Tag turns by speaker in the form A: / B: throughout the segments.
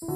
A: 这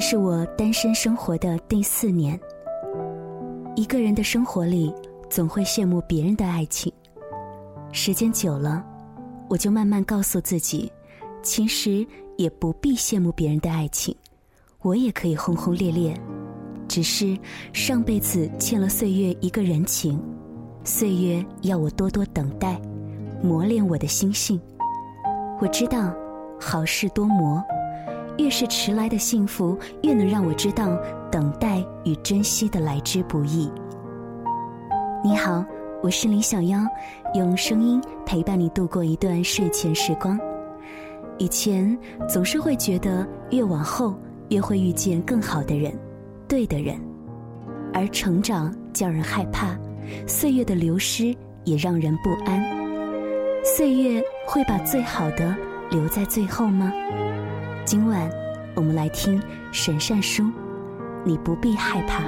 A: 是我单身生活的第四年。一个人的生活里，总会羡慕别人的爱情。时间久了，我就慢慢告诉自己，其实也不必羡慕别人的爱情，我也可以轰轰烈烈。只是上辈子欠了岁月一个人情，岁月要我多多等待，磨练我的心性。我知道，好事多磨。越是迟来的幸福，越能让我知道等待与珍惜的来之不易。你好，我是李小妖，用声音陪伴你度过一段睡前时光。以前总是会觉得越往后越会遇见更好的人，对的人，而成长叫人害怕，岁月的流失也让人不安。岁月会把最好的留在最后吗？今晚，我们来听神善书。你不必害怕，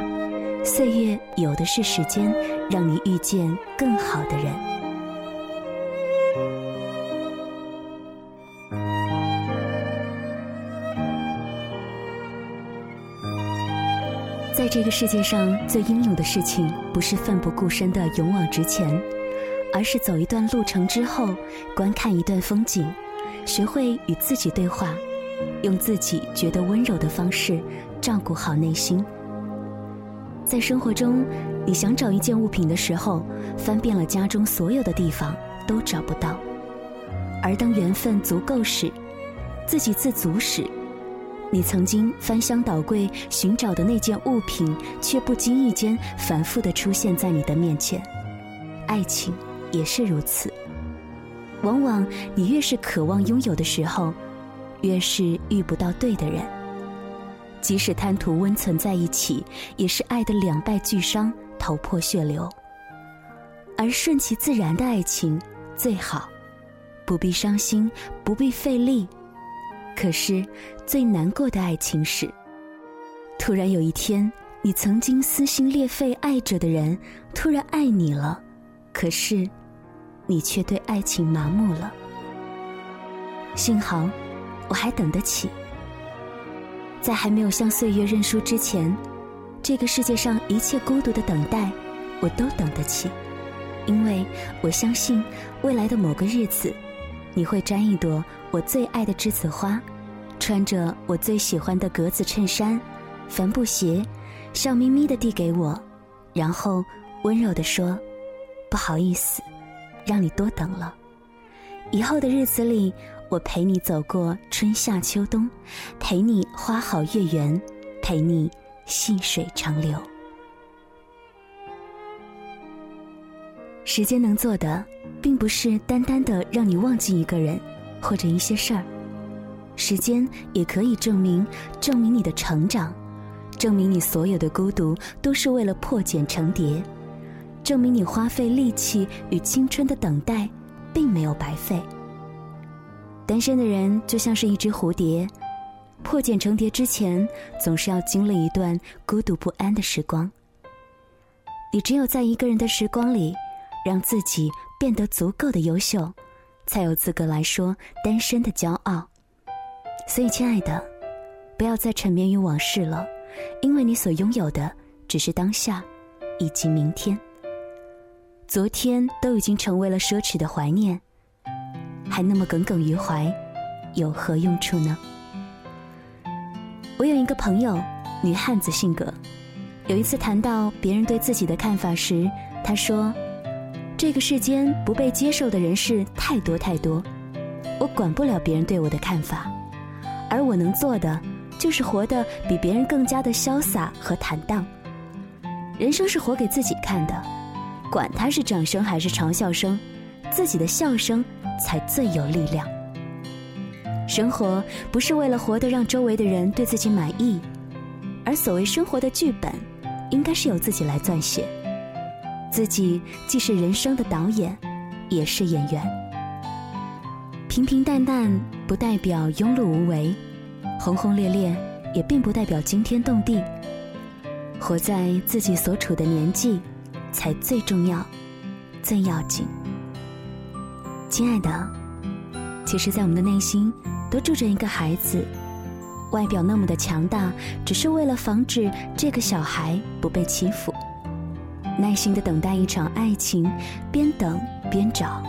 A: 岁月有的是时间，让你遇见更好的人。在这个世界上最英勇的事情，不是奋不顾身的勇往直前，而是走一段路程之后，观看一段风景，学会与自己对话。用自己觉得温柔的方式照顾好内心。在生活中，你想找一件物品的时候，翻遍了家中所有的地方都找不到；而当缘分足够时，自给自足时，你曾经翻箱倒柜寻找的那件物品，却不经意间反复的出现在你的面前。爱情也是如此，往往你越是渴望拥有的时候。越是遇不到对的人，即使贪图温存在一起，也是爱的两败俱伤、头破血流。而顺其自然的爱情最好，不必伤心，不必费力。可是最难过的爱情是，突然有一天，你曾经撕心裂肺爱着的人，突然爱你了，可是你却对爱情麻木了。幸好。我还等得起，在还没有向岁月认输之前，这个世界上一切孤独的等待，我都等得起，因为我相信未来的某个日子，你会摘一朵我最爱的栀子花，穿着我最喜欢的格子衬衫、帆布鞋，笑眯眯的递给我，然后温柔的说：“不好意思，让你多等了。”以后的日子里。我陪你走过春夏秋冬，陪你花好月圆，陪你细水长流。时间能做的，并不是单单的让你忘记一个人或者一些事儿，时间也可以证明证明你的成长，证明你所有的孤独都是为了破茧成蝶，证明你花费力气与青春的等待，并没有白费。单身的人就像是一只蝴蝶，破茧成蝶之前，总是要经历一段孤独不安的时光。你只有在一个人的时光里，让自己变得足够的优秀，才有资格来说单身的骄傲。所以，亲爱的，不要再沉湎于往事了，因为你所拥有的只是当下，以及明天。昨天都已经成为了奢侈的怀念。还那么耿耿于怀，有何用处呢？我有一个朋友，女汉子性格。有一次谈到别人对自己的看法时，她说：“这个世间不被接受的人事太多太多，我管不了别人对我的看法，而我能做的就是活得比别人更加的潇洒和坦荡。人生是活给自己看的，管他是掌声还是嘲笑声，自己的笑声。”才最有力量。生活不是为了活得让周围的人对自己满意，而所谓生活的剧本，应该是由自己来撰写。自己既是人生的导演，也是演员。平平淡淡不代表庸碌无为，轰轰烈烈也并不代表惊天动地。活在自己所处的年纪，才最重要。最要紧。亲爱的，其实，在我们的内心都住着一个孩子，外表那么的强大，只是为了防止这个小孩不被欺负，耐心的等待一场爱情，边等边找，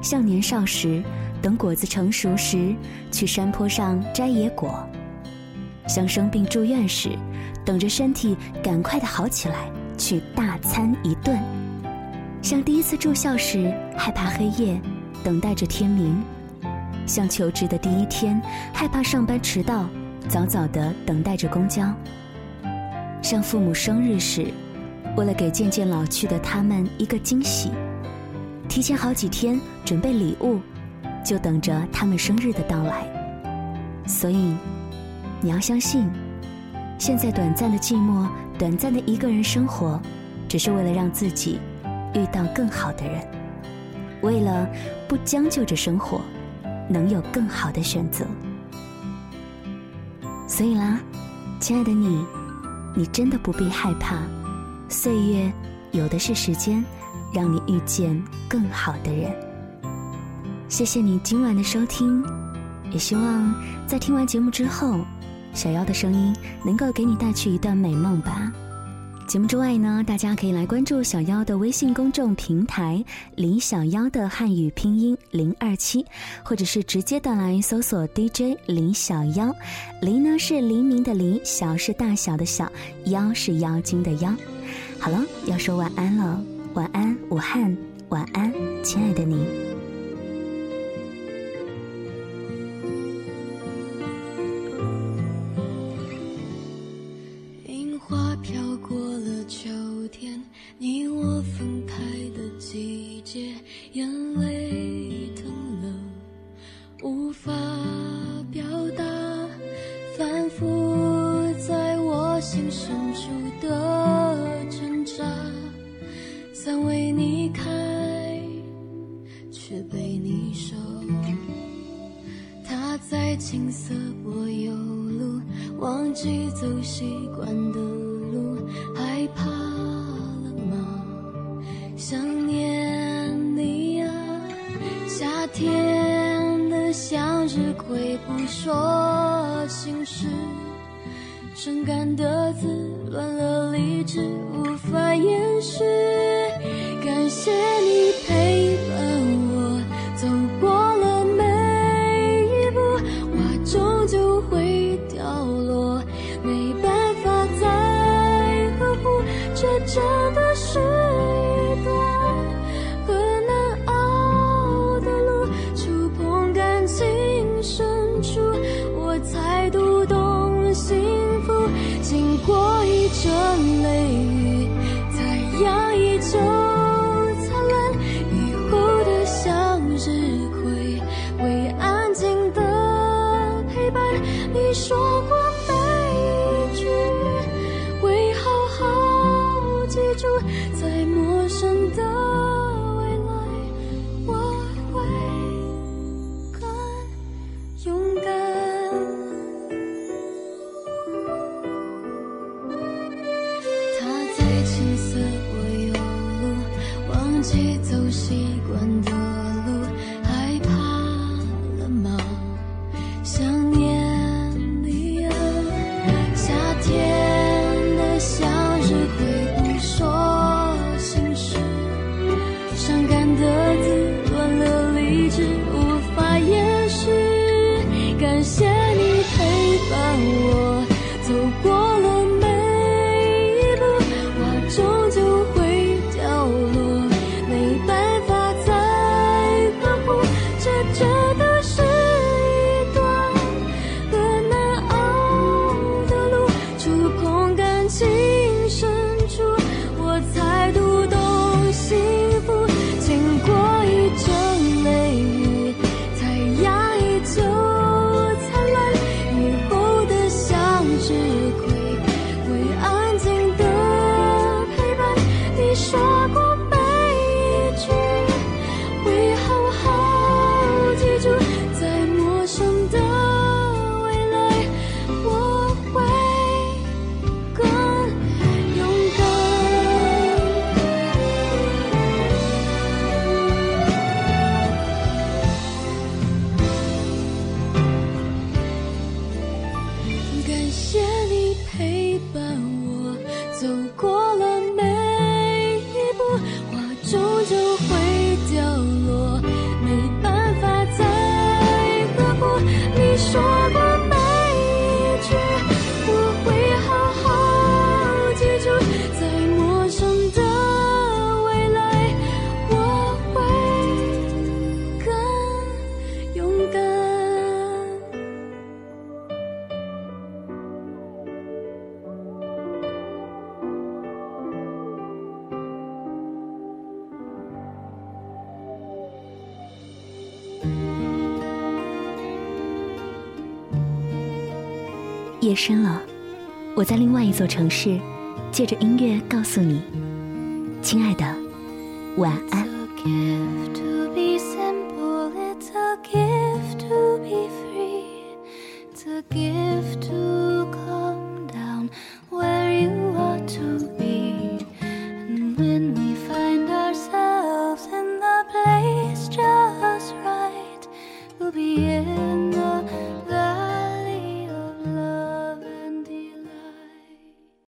A: 像年少时等果子成熟时去山坡上摘野果，像生病住院时等着身体赶快的好起来去大餐一顿，像第一次住校时害怕黑夜。等待着天明，像求职的第一天，害怕上班迟到，早早的等待着公交。像父母生日时，为了给渐渐老去的他们一个惊喜，提前好几天准备礼物，就等着他们生日的到来。所以，你要相信，现在短暂的寂寞，短暂的一个人生活，只是为了让自己遇到更好的人。为了不将就着生活，能有更好的选择。所以啦，亲爱的你，你真的不必害怕，岁月有的是时间，让你遇见更好的人。谢谢你今晚的收听，也希望在听完节目之后，小妖的声音能够给你带去一段美梦吧。节目之外呢，大家可以来关注小妖的微信公众平台“李小妖”的汉语拼音零二七，或者是直接的来搜索 DJ 李小妖。黎呢是黎明的黎，小是大小的小，妖是妖精的妖。好了，要说晚安了，晚安武汉，晚安亲爱的你。
B: 夏天的向日葵不说心事，伤感的字乱了理智，无法掩饰。感谢你陪伴我走过。了每一步，花终究会凋落阳
A: 夜深了我在另外一座城市借着音乐告诉你。亲爱的晚安。